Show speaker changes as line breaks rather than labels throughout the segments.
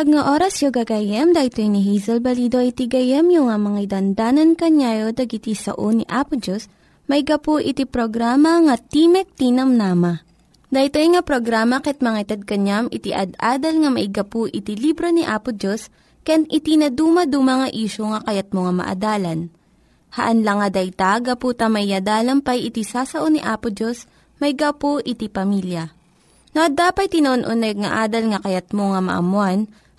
Naimbag nga oras yung gagayem, dahito ni Hazel Balido iti gayem yung nga mga dandanan kanyayo dagiti sao ni Apo Diyos, may gapu iti programa nga Timek Tinam Nama. Dahito nga programa ket mga itad kanyam iti ad-adal nga maigapu iti libro ni Apo Diyos, ken iti na dumaduma nga isyo nga kayat mo nga maadalan. Haan lang nga dayta, gapu tamay pay iti sasao ni Apo Diyos, may gapu iti pamilya. No, dapat tinon-unay nga adal nga kayat mo nga maamuan,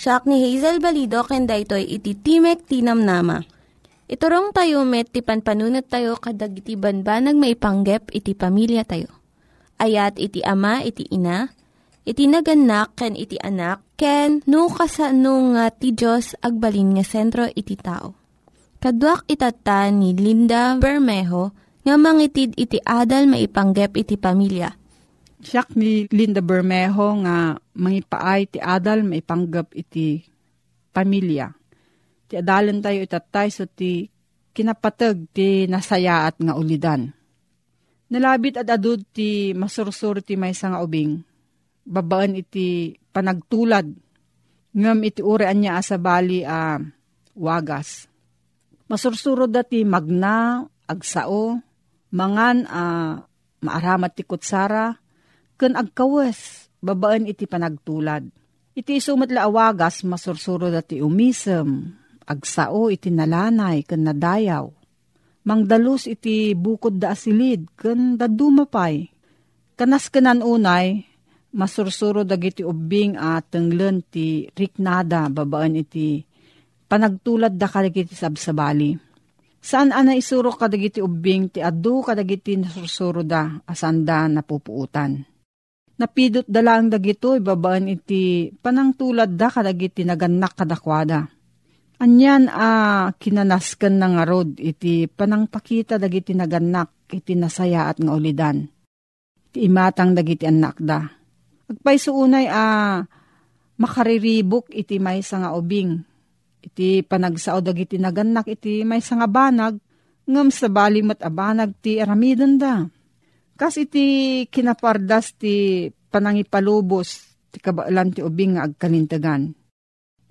Siya ni Hazel Balido, kenda ito'y iti Timek Tinam Nama. Iturong tayo met, ti panpanunat tayo kadag iti banbanag maipanggep iti pamilya tayo. Ayat iti ama, iti ina, iti naganak, ken iti anak, ken no kasano nga ti Diyos agbalin nga sentro iti tao. Kaduak itata ni Linda Bermejo, nga mangitid iti adal maipanggep iti pamilya.
Siya ni Linda Bermejo nga mangipaay ti adal maipanggep iti pamilya. Ti adalan tayo itatay so ti kinapatag ti nasayaat nga ulidan. Nalabit at adud ti masursur ti may nga ubing. Babaan iti panagtulad. Ngam iti urean niya asabali a uh, wagas. Masursuro dati magna, agsao, mangan a uh, maaramat ti kutsara, ken agkawes, babaan iti panagtulad. Iti isumat awagas, masursuro dati umisem, agsao iti nalanay, ken nadayaw. Mangdalus iti bukod da asilid, ken dadumapay. Kanas kenan unay, masursuro dagiti ubing at tenglen ti riknada babaan iti panagtulad da kaligiti sabsabali. Saan ana isuro kadagiti ubing ti adu kadagiti nasursuro da asanda napupuutan. Napidot da lang dagito babaan iti panangtulad da kadagiti naganak kadakwada. Anyan a ah, kinanaskan ng arod iti panangpakita dagiti naganak iti nasaya at nga ulidan. Iti imatang dagiti anak da. Agpay unay a ah, makariribok iti may nga ubing iti panagsao dagiti naganak iti may nga banag, ngam sa balimat abanag ti aramiden da. Kas iti kinapardas ti panangipalubos ti kabaalan ti ubing nga agkalintagan.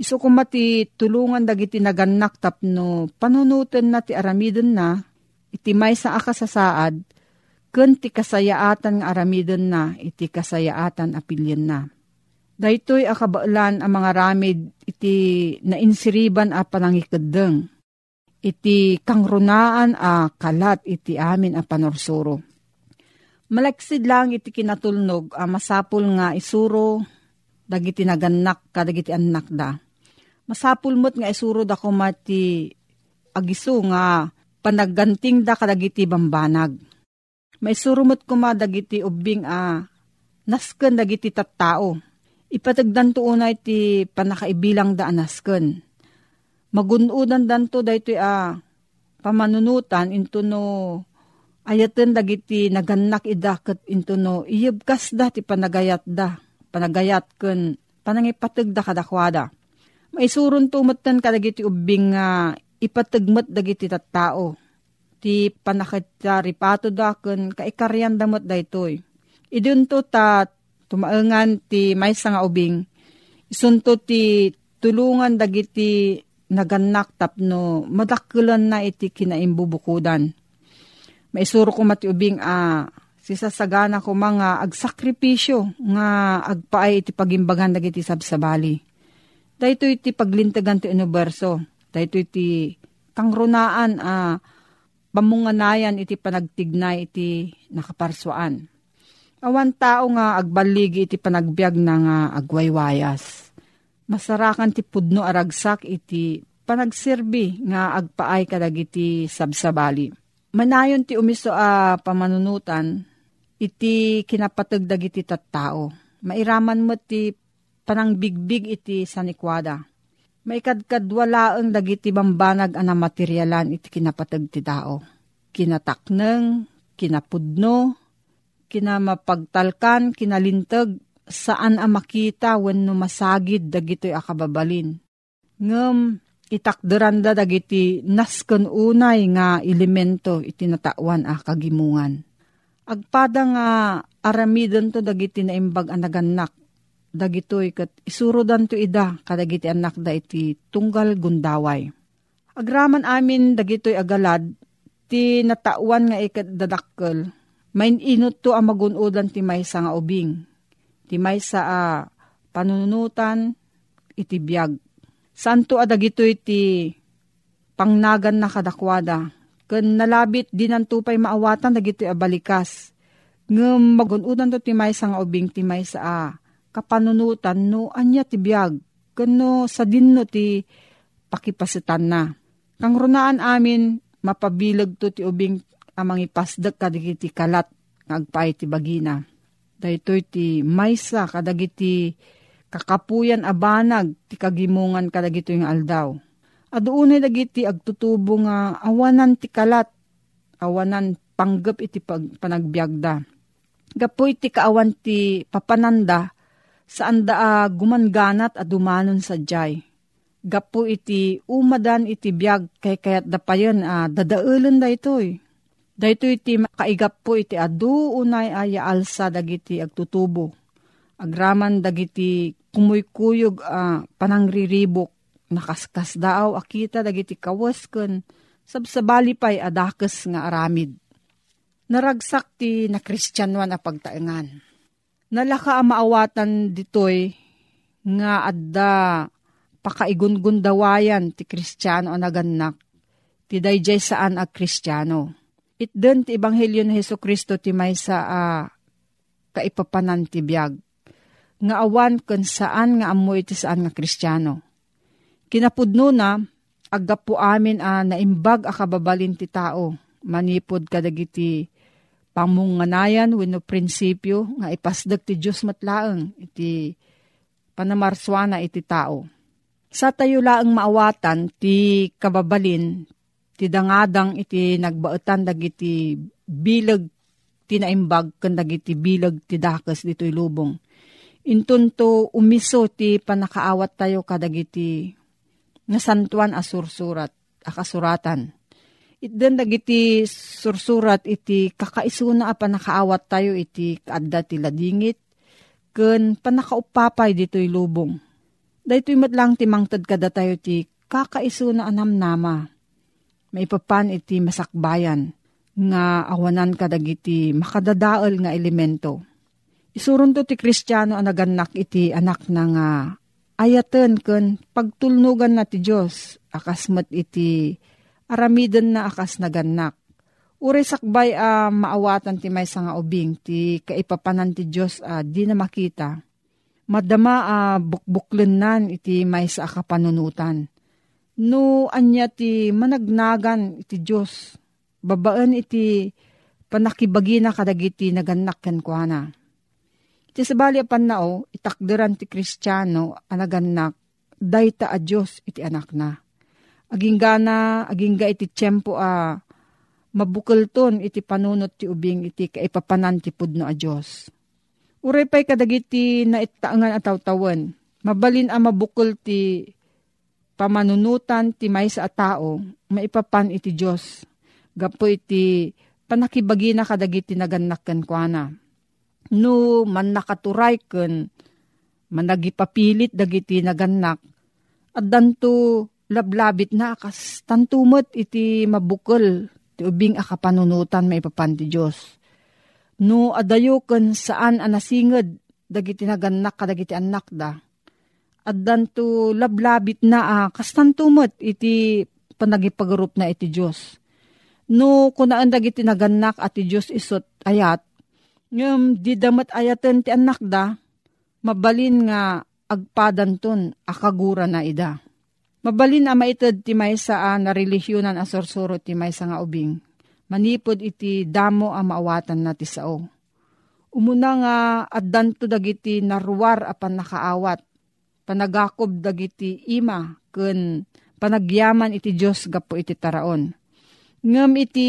Iso kumati tulungan dagiti naganak tapno panunutan na ti aramiden na, iti may sa akasasaad, ken ti kasayaatan nga aramiden na, iti kasayaatan apilyan na Daytoy akabaalan ang mga ramid iti nainsiriban a panangikadeng. Iti kangrunaan a kalat iti amin a panorsuro. Malaksid lang iti kinatulnog a masapul nga isuro dagiti naganak ka dagiti anak da. Masapul mo't nga isuro da kumati agiso nga panagganting da kadagiti bambanag. May surumot kuma dagiti ubing a nasken dagiti tattao Ipatagdan to unay ti panakaibilang da anasken. Magunudan dan to dahito a pamanunutan into no ayaten dagiti naganak idaket into no iyabkas da ti panagayat da panagayat ken panangipateg da kadakwada. Maisuron tumatan kadagiti ubing nga ipatagmat dagiti tattao. Ti panakita ripato daken kaikaryan damot daytoy. Idun to ta tumaengan ti maysa nga ubing. Isunto ti tulungan dagiti naganak tapno madakulan na iti kinaimbubukudan. Maisuro ko mati ubing a ah, sisasagana ko mga agsakripisyo nga agpaay iti pagimbagan dagiti sabsabali. Dahito iti paglintagan ti universo. Dahito iti kangrunaan a ah, pamunganayan iti panagtignay iti nakaparswaan. Awan tao nga agbaligi iti panagbiag na nga agwaywayas. Masarakan ti pudno aragsak iti panagserbi nga agpaay kadagiti sabsabali. Manayon ti umiso a pamanunutan iti kinapatagdag iti tattao. Mairaman mo ti panangbigbig iti sanikwada. Maikadkadwalaang dagiti bambanag ana materyalan iti kinapatag ti tao. Kinatakneng, kinapudno, kinamapagtalkan, kinalintag, saan a makita wenno masagid dagitoy akababalin. Ngem itakderanda dagiti nasken unay nga elemento iti natawan a kagimungan Agpada nga aramidon to dagiti na imbag anaganak. Dagitoy kat isurodan to ida kadagiti anak da iti tunggal gundaway. Agraman amin dagitoy agalad ti natawan nga ikat dadakkel. Main inot to ang magunodan ti maysa nga ubing. Ti maysa a panunutan iti biyag. Santo adagitoy ti pangnagan na kadakwada Kan nalabit dinantupay maawatan dagiti abalikas. Ngem magunudan to timay sa nga ubing timay sa a. Kapanunutan no anya ti biyag. Kano sa dinno ti pakipasitan na. Kang runaan amin mapabilag to ti ubing amang ipasdag kadagiti kalat ngagpay ti bagina. Daytoy ti maysa kadagiti kakapuyan abanag ti kagimungan kadagito yung aldaw Aduunay dagiti agtutubo nga awanan ti kalat, awanan panggap iti pag, panagbiagda. Gapo iti kaawan ti papananda, saan da uh, gumanganat a dumanon sa jay. Gapo iti umadan iti biag kay kayat da pa yun, uh, dadaulan da itoy. Dahito iti kaigap po iti adu unay aya alsa dagiti agtutubo. Agraman dagiti kumuykuyog uh, panangriribok nakaskas daaw akita dagiti kawas ken sabsabali pay adakes nga aramid. Naragsak ti na kristyanwan a pagtaengan. Nalaka maawatan ditoy nga adda pakaigungundawayan ti kristyano a naganak ti dayjay saan a kristyano. Itden ti Ebanghelyo ni Heso Kristo ti maysa a kaipapanan ti biyag. Nga awan kun saan nga amoy ti saan nga kristyano Kinapudno na, aggapo amin a naimbag a kababalin ti tao, manipod kadagiti pamunganayan wenno prinsipyo nga ipasdag ti Diyos matlaeng iti panamarswana iti tao. Sa tayo laang maawatan ti kababalin ti dangadang iti nagbaetan dagiti bilag ti naimbag ken dagiti bilag ti dakas ditoy lubong. Intunto umiso ti panakaawat tayo kadagiti nga santuan a sursurat, a kasuratan. Itden dagiti sursurat iti kakaisuna a panakaawat tayo iti kaadda ti ladingit, ken panakaupapay dito'y lubong. Dahito'y matlang ti mangtad kada tayo ti kakaisuna anam nama. Maipapan iti masakbayan nga awanan kadagiti makadadaol nga elemento. Isurun to ti kristyano ang naganak iti anak na nga ayaten ken pagtulnugan na ti Diyos akas met iti aramiden na akas naganak. Uri sakbay a uh, maawatan ti may nga ubing ti kaipapanan ti Diyos a uh, di na makita. Madama a uh, bukbuklen nan iti may sa akapanunutan. No anya ti managnagan iti Diyos. Babaan iti panakibagi na kadagiti naganak ken kuana Ti sabali apan nao, itakderan ti kristyano, anaganak, dayta a Diyos iti anak na. Aging gana, aging ga iti tiyempo a mabukelton iti panunot ti ubing iti kaipapanan ti pudno a Diyos. Uray pa'y kadagiti na itaangan at tawtawan. Mabalin a mabukol ti pamanunutan ti may sa tao, maipapan iti Diyos. Gapo iti panakibagi na kadagiti naganak ken kuana. No man nakaturay ken managipapilit dagiti naganak. At danto lablabit na kas tantumot iti mabukol ti ubing akapanunutan maipapan ti Diyos. No adayo ken saan anasinged dagiti naganak kadagiti anak da. At danto lablabit na ah, kas tantumot iti panagipagarup na iti Diyos. No kunaan dagiti naganak at ti Diyos isot ayat, ngem di damat ayaten ti anak da, mabalin nga agpadanton akagura na ida. Mabalin a maited ti maysa a na religyonan a sorsuro ti maysa nga ubing. Manipod iti damo a maawatan na ti sao. Umuna nga addanto dagiti naruwar a panakaawat. Panagakob dagiti ima ken panagyaman iti Dios gapo iti taraon. Ngem iti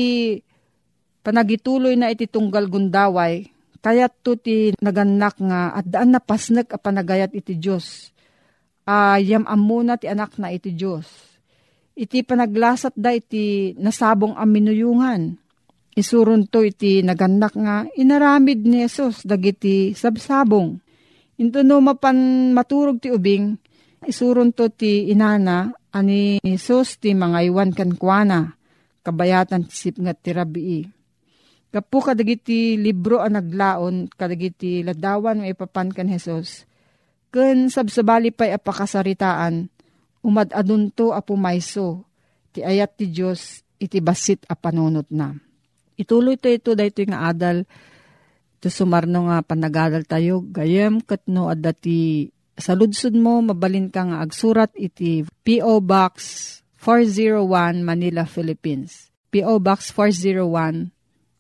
panagituloy na iti tunggal gundaway, kayat to ti naganak nga at daan na pasnek a panagayat iti Diyos ayam uh, amuna ti anak na iti Diyos. Iti panaglasat da iti nasabong aminuyungan. Isurun to iti naganak nga inaramid ni Jesus dagiti sabsabong. Into no mapan maturog ti ubing, isurun to ti inana ani Jesus ti mga iwan kankwana, kabayatan ti sipngat ti rabii. Kapu kadagiti libro ang naglaon, kadagiti ladawan may papan kan Jesus Ken sabsabali pa'y apakasaritaan, umad adunto apumayso, ti ayat ti Diyos iti basit a panunot na. Ituloy to ito dahito nga adal, to sumarno nga panagadal tayo, gayem katno adda ti saludsud mo, mabalin ka nga agsurat iti P.O. Box 401 Manila, Philippines. P.O. Box 401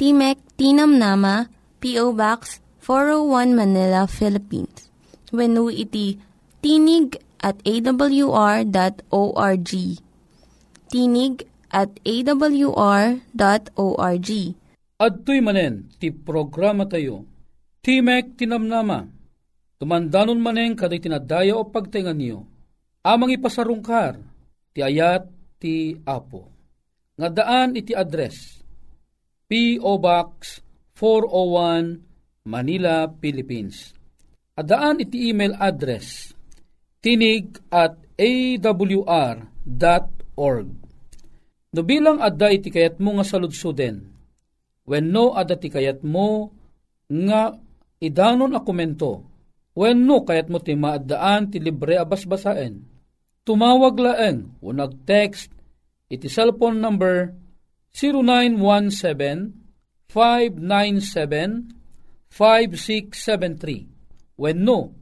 Timek Tinam Nama, P.O. Box 401 Manila, Philippines. When iti tinig at awr.org. Tinig at awr.org.
At tuy manen, ti programa tayo, Timek Tinamnama, tumandanon manen kaday tinadaya o pagtingan niyo, amang ipasarungkar, ti ayat ti Apo. Nga daan iti address, P.O. Box 401 Manila, Philippines. Adaan iti email address tinig at awr.org. No bilang adda iti kayat mo nga saludsuden, when no adda ti kayat mo nga idanon a komento, when no kayat mo ti maadaan ti libre abasbasaen, tumawag laeng o nag-text iti cellphone number 0917 597-5673. When no,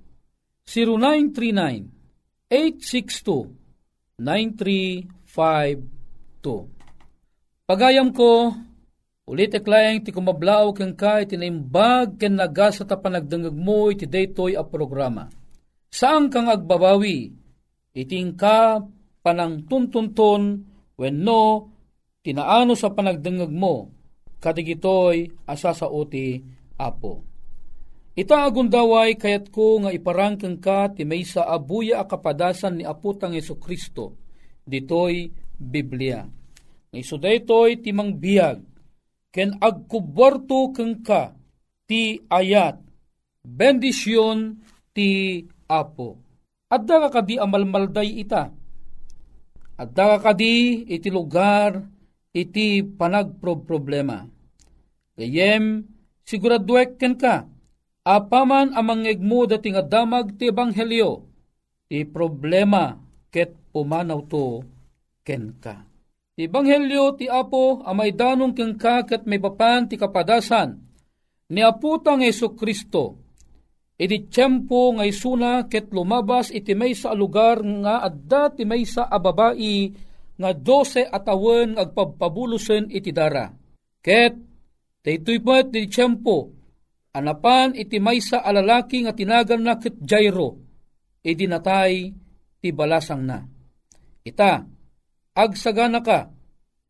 0939-862-9352. Pagayam ko, ulit eklayang ti kumablaw kang ka iti naimbag ken nagas at panagdangag mo iti daytoy a programa. Saan kang agbabawi? Iting ka panang tuntunton when no, tinaano sa panagdangag mo kadigitoy asa sa uti apo. Ita agundaway kayat ko nga iparangkang ka ti may sa abuya akapadasan ni aputang Yeso Kristo. Ditoy Biblia. Nga iso daytoy ti biyag ken agkuborto keng ka ti ayat bendisyon ti apo. Adda ka kadi amalmalday ita. Adda ka kadi iti lugar iti panagproblema. Gayem, siguraduek ken ka, apaman amangeg mo dati nga damag ti ebanghelyo, ti problema ket pumanaw to ken ka. Ti ebanghelyo ti Apo amay danong ken ka ket may papan ti kapadasan ni aputang Yesu Kristo. Iti tiyempo ngay suna ket lumabas iti may sa lugar nga adda ti may sa ababai nga dose atawen agpabpabulusen iti dara. Ket daytoy po iti tiyempo anapan iti may sa alalaki nga tinagan na ket Jairo iti natay ti balasang na. Ita, agsagana ka,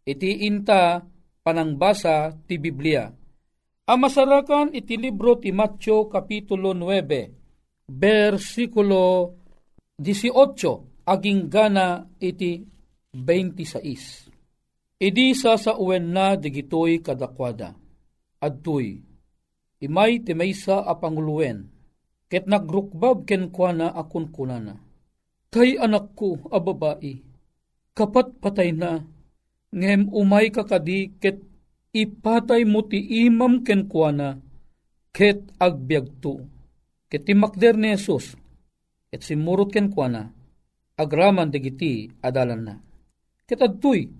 iti inta panangbasa ti Biblia Amasarakan iti libro ti Matyo Kapitulo 9, versikulo 18, aging gana iti 26. Idi sa sa uwen na digitoy kadakwada. Adtoy, imay ti maysa a panguluwen, ket nagrukbab ken kuana akun kunana. Kay anak ko a kapat patay na, ngem umay kakadi ket ipatay mo ti imam ken kuana ket agbyagto. Ket ti makder ni Jesus, ket simurot ken kuana, agraman dagiti adalan na. Ket adtoy,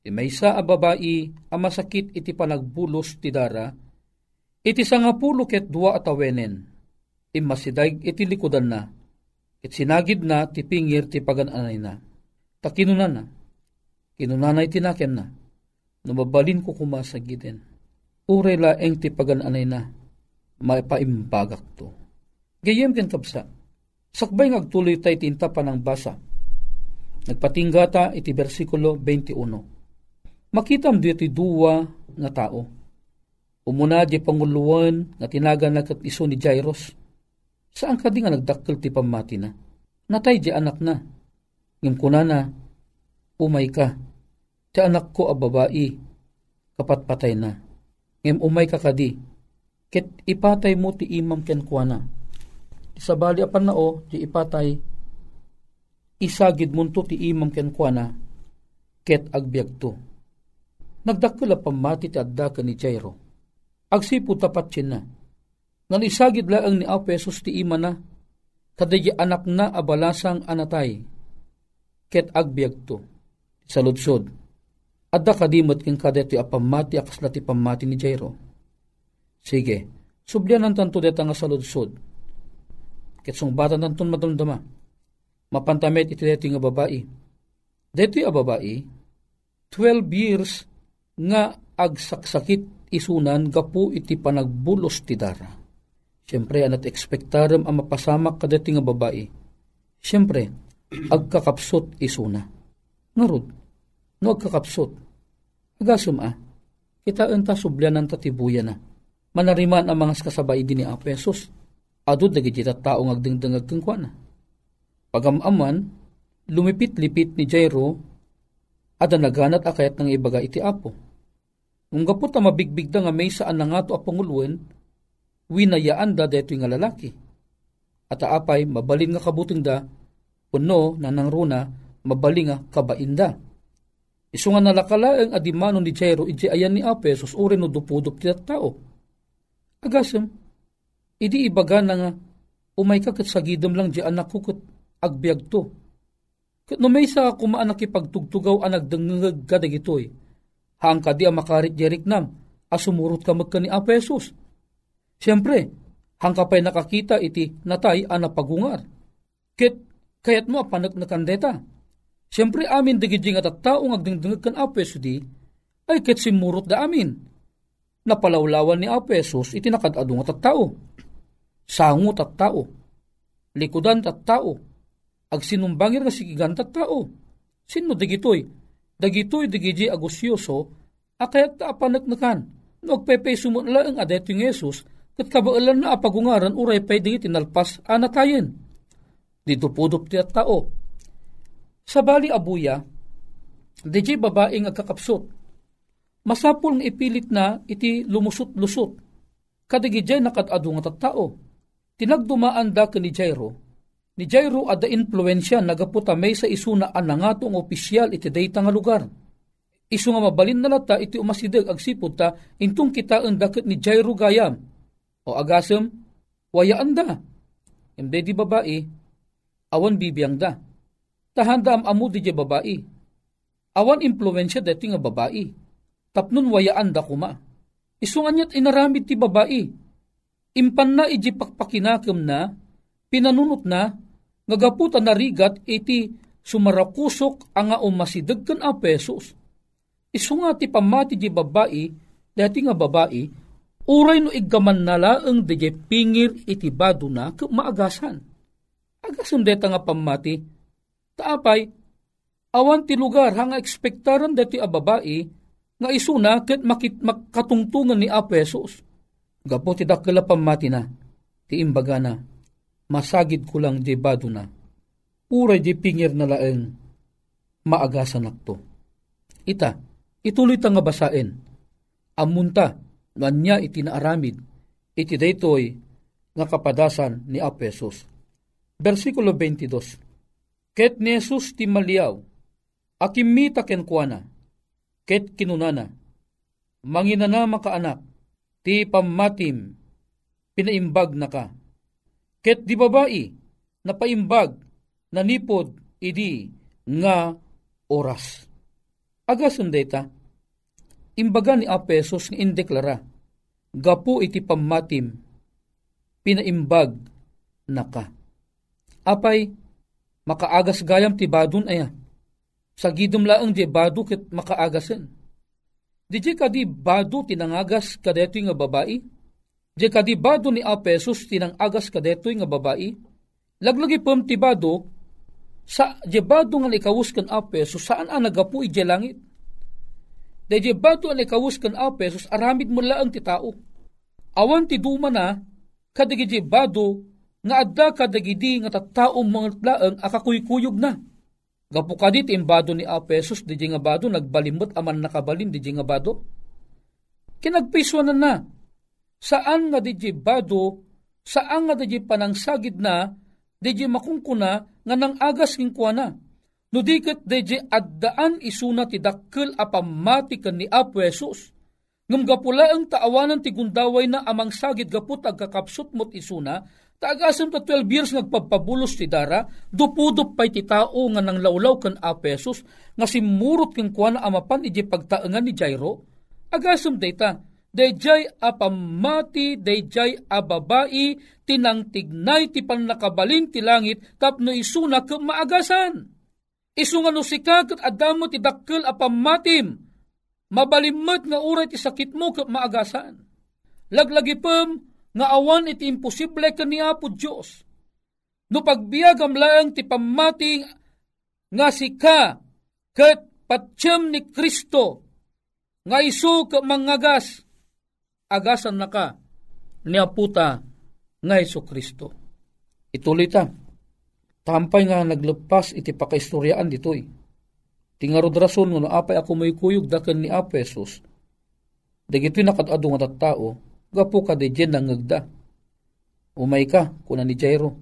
ti maysa a babae a masakit iti panagbulos ti dara, iti sangapulo ket dua atawenen, imasidag iti likudan na, ket sinagid na ti pingir ti pagananay na. Takinunan na, kinunanay tinaken na, Numabalin ko kumasagiden. Uray laeng ti pagananay na, maipaimbagak to. Gayem ken kapsa, sakbay ngagtuloy tay tinta pa ng basa. Nagpatinggata iti versikulo 21. Makitam di iti duwa nga tao. Umuna di panguluan nga tinagan na iso ni Jairus. Saan ka di nga nagdakkel ti pamati na? Natay di anak na. Ngim kunana, umay ka Ti anak ko a babae, kapat patay na. Ngem umay kakadi, ket ipatay mo ti imam ken kuana. Sa bali apan na o, ti ipatay, isagid mo ti imam ken kuana, ket agbyag to. Nagdakkel pamati ti adda ni Jairo. Agsipo tapat na. Ngan isagid laang ni Apesos ti ima na, kadaya anak na abalasang anatay, ket agbyag to. Sa ludsod, Adda kadimot king kadeti a pamati akas lati pamati ni Jairo. Sige, sublian ang tanto deta nga. Ketsong bata tanton madumdama. Mapantamet iti deti nga babae. Deti a babae, 12 years nga agsaksakit isunan gapu iti panagbulos ti dara. Siyempre, anat ekspektaram ang mapasamak kadeti nga babae. Siyempre, agkakapsot isuna. Ngarod, no agkakapsot. Agasum ah, kita enta sublanan tatibuya na. Manariman ang mga kasabay din ni Apesos. Adod na gijita tao ngagdingdangag kang kwa na. Pagamaman, lumipit-lipit ni Jairo, ada naganat akayat ng ibaga iti apo. Nung gapot na mabigbig nga may saan na nga to apanguluan, winayaan da deto nga lalaki. At aapay, mabalin nga kabuting da, puno na nang runa, mabalin nga kabainda Isu nga nalakalaeng adimano ni Jero iti ayan ni Apesos uri no dupudup ti tao. Agasem, idi ibaga na nga umay ka kat sagidam lang di anak ko kat agbyag to. Kat no may sa kumaan nakipagtugtugaw anag dengengag kadag itoy. Hang ka di makarit jerik nam, asumurot ka magka ni Apesos. Siyempre, hang ka pa'y nakakita iti natay anapagungar. Ket kayat mo apanak na kandeta Siyempre amin digidjing at tao agdingdingag kan Apeso di, ay ket simurot da amin. Napalawlawan ni Apesos iti nakadadong at tao. Sangot at tao. Likudan at tao. Agsinumbangir nga sigigan at tao. Sino digitoy? Dagitoy digiji agusyoso, akayat ta apanaknakan. No agpepay sumunla ang adet yung Yesus, kat kabaalan na apagungaran uray pay di tinalpas anatayin. Dito pudop ti at tao sa bali abuya, DJ babae nga kakapsot. Masapul nga ipilit na iti lumusot-lusot. Kadigijay nakatado nga tattao. Tinagdumaan da ka ni Jairo. Ni Jairo ada influensya nagaputa may sa isuna anangatong opisyal iti dayta nga lugar. Isu nga mabalin na lata iti umasidag agsipod ta intong kita ang dakit ni Jairo gayam. O agasem, wayaan da. Imde di babae, awan bibiyang da tahanda am amu di babae. Awan impluensya deti nga babae. Tapnon wayaan da kuma. Isungan niya't inaramid ti babae. impan na iji pakpakinakam na, pinanunot na, ngagaputa na rigat iti sumarakusok ang nga umasidag kan a pesos. Isu nga ti pamati di babae, dati nga babae, uray no iggaman nala ang di pingir iti bado na maagasan. Agasan deta nga pamati, taapay, awan ti lugar hanga ekspektaran dati a babae, nga isuna ket makit makatungtungan ni a pesos. Gapo ti dakila pamati na, ti imbaga na, masagid ko lang di bado na. Uray di pingir na laeng maagasan akto. Ita, ituloy ta nga basain. Amunta, nanya iti naaramid, iti daytoy nga kapadasan ni Apesos. Versikulo 22. Ket ni Jesus ti maliaw, akimita ken kuana, ket kinunana, manginana makaanak, ti pamatim, pinaimbag na ka. Ket di babae, napaimbag, nanipod, idi, nga oras. Agasun data, imbaga ni Apesos nga indeklara, gapu iti pamatim, pinaimbag na ka. Apay, makaagas gayam ti badun aya. Sa gidom laang di badu ket makaagasen. Di ka di badu tinangagas kadetoy nga babae, Di kadibado ni Apesos tinangagas kadetoy nga babae, laglagi pam tibado, sa jebado nga ikawus kan Apesos, saan ang nagapu ije langit? De jebado ang ikawus kan Apesos, aramid mo lang ti tao. Awan ti duma na, kadagi jebado, nga adda kadagidi nga tattao mga laang akakuykuyog na. Gapu kadit imbado ni Apesos, di nga bado, nagbalimot aman nakabalin, di nga bado. Kinagpiswanan na, saan nga di bado, saan nga di panangsagid na, di makungkuna nga nang agas king kuana. No diket di addaan isuna ti dakkel apamati ni Apo Jesus. Ngam gapula ang taawanan ti gundaway na amang sagid gaput agkakapsot mot isuna, taagasan ta 12 years nagpapabulos ti dara, dupudup pay ti tao nga nang lawlaw kan apesos, nga simurot king kuana amapan iji pagtaengan ni Jairo, agasam data, dayjay apamati dayjay ababai tinangtignay ti panakabalin ti langit tapno isuna ke maagasan. Isunga no sikag at adamo ti dakkel apamatim mabalimot nga uray ti sakit mo ke maagasan. Laglagi pem nga awan iti imposible ka ni Apo Diyos. No pagbiagam laang ti pamati nga sika ket patsyem ni Kristo nga isu ke mangagas agasan na ka ni aputa nga Iso Kristo. Ituloy ta. Tampay nga naglepas iti pakaistoryaan ditoy. Tingarod rason nga apay ako may kuyog daken ni Apesos. Dagito'y nakadado nga tattao, gapo ka de dyan nangagda. Umay ka, kuna ni Jairo.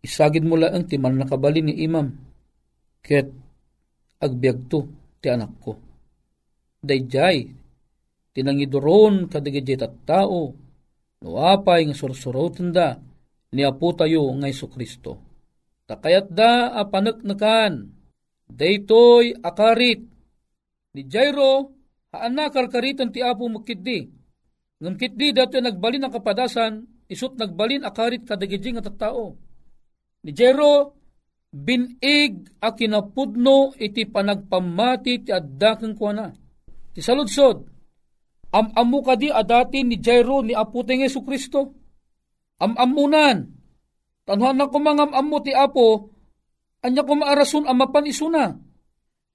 Isagid mo lang ti man nakabali ni imam. Ket agbiag to ti anak ko. Dayjay, tinangidoron kadigidjay tao, no apay nga sursurotan da, ni apo tayo nga Iso Kristo. Takayat da apanaknakan, daytoy akarit, ni Jairo, haana karkaritan ti apo makiddi, ngam kitdi dato nagbalin ang kapadasan, isut nagbalin akarit kadigidjay nga tattao. Ni Jairo, binig a kinapudno iti panagpamati ti addakeng kuana. Ti saludsod, Am-amu kadi adati ni Jairo ni Apo Yesu Kristo. Am-amunan. Tanhan na kumangam amu ti Apo, anya kumaarasun amapan isuna.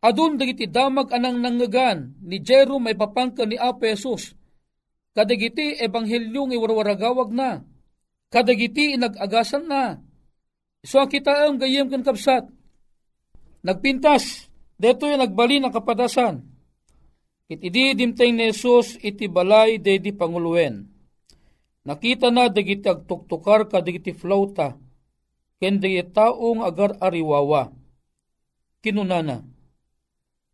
Adun dagiti damag anang nangagan ni Jairo may papangka ni Apo Jesus. Kadagiti ebanghelyong iwarwaragawag na. Kadagiti inagagasan na. So kita ang gayem kan kapsat. Nagpintas, deto yung nagbali ng kapadasan Iti di dimtay ni Jesus iti balay de di panguluwen. Nakita na dagiti agtuktukar ka dagiti flauta, ken dagiti taong agar ariwawa. Kinunana,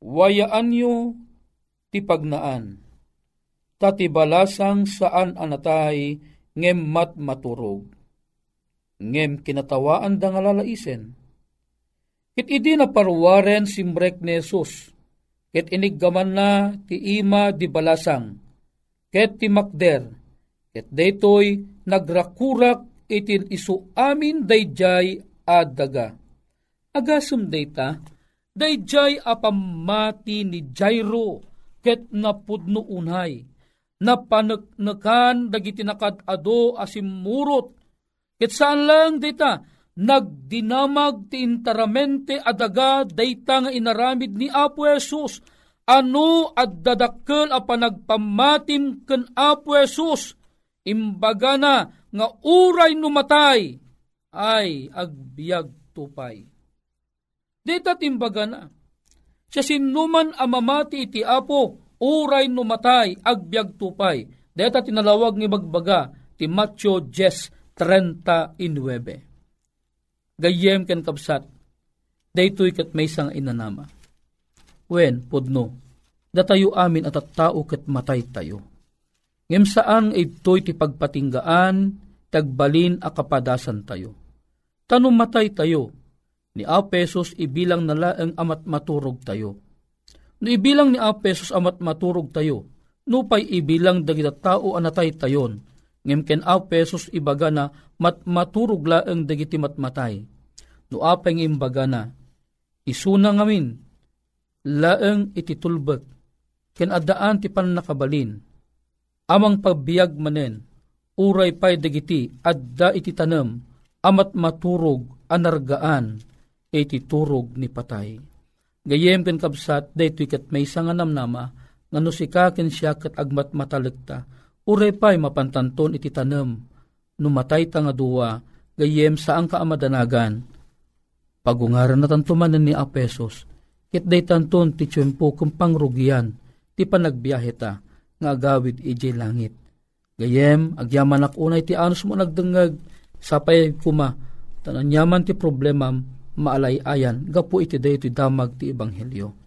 wayaan nyo ti pagnaan, tati balasang saan anatay ngem mat maturog. Ngem kinatawaan da nga lalaisen. It idi na parwaren simbrek ni Jesus, ket iniggaman na ti ima di balasang, ket ti makder, Ket daytoy nagrakurak itin isu amin dayjay adaga. Agasum dayta, dayjay apamati ni Jairo ket napudno unay. Napaneknekan dagiti nakadado asimurot. Ket saan lang dayta, nagdinamag ti interamente adaga dayta nga inaramid ni Apo Jesus ano at dadakkel a panagpamatim ken Apo Jesus imbaga na nga uray numatay ay agbiag tupay. Dita timbaga na, siya sinuman amamati iti apo, uray numatay, agbiag tupay. Dita tinalawag ni bagbaga, ti Matthew 10.39. Gayem ken kapsat, daytoy kat may sang inanama. Wen, podno, datayo amin at at tao kat matay tayo Ngem saan ito'y ti pagpatinggaan, tagbalin a kapadasan tayo. Tanong matay tayo, ni Apesos ibilang nala ang amat maturog tayo. No ibilang ni Apesos amat maturog tayo, no pa'y ibilang dagita tao anatay tayon, ngem ken Apesos ibaga na mat maturog laeng dagiti matmatay. No apeng imbaga na, isuna ngamin, laeng ititulbek, ken adaan ti panakabalin, amang pagbiag manen, uray pay dagiti, adda iti tanam, amat maturog, anargaan, iti turog ni patay. Gayem ken kabsat, dayto kat may sanganam nama, nga no sikaken siya kat agmat matalikta, uray pay mapantanton iti tanam, numatay ta nga duwa, gayem saan ka amadanagan, pagungaran na tantumanan ni Apesos, kit day tanton ti tiyempo kung pangrugian, ti panagbiyahe ta, nga agawid ije langit. Gayem, agyaman unay ti anos mo nagdengag, sapay kuma, tananyaman ti problema maalay-ayan, gapu iti day iti damag ti ebanghelyo.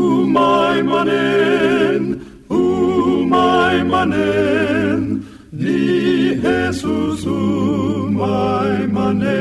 manen, umay manen, ni Jesus umay manen.